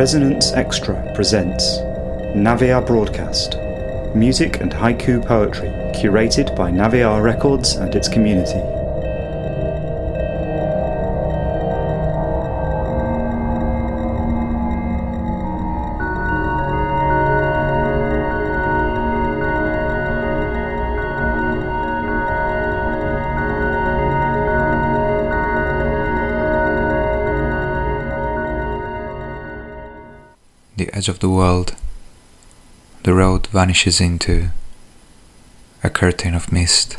Resonance Extra presents Naviar Broadcast Music and Haiku Poetry, curated by Naviar Records and its community. The edge of the world, the road vanishes into a curtain of mist.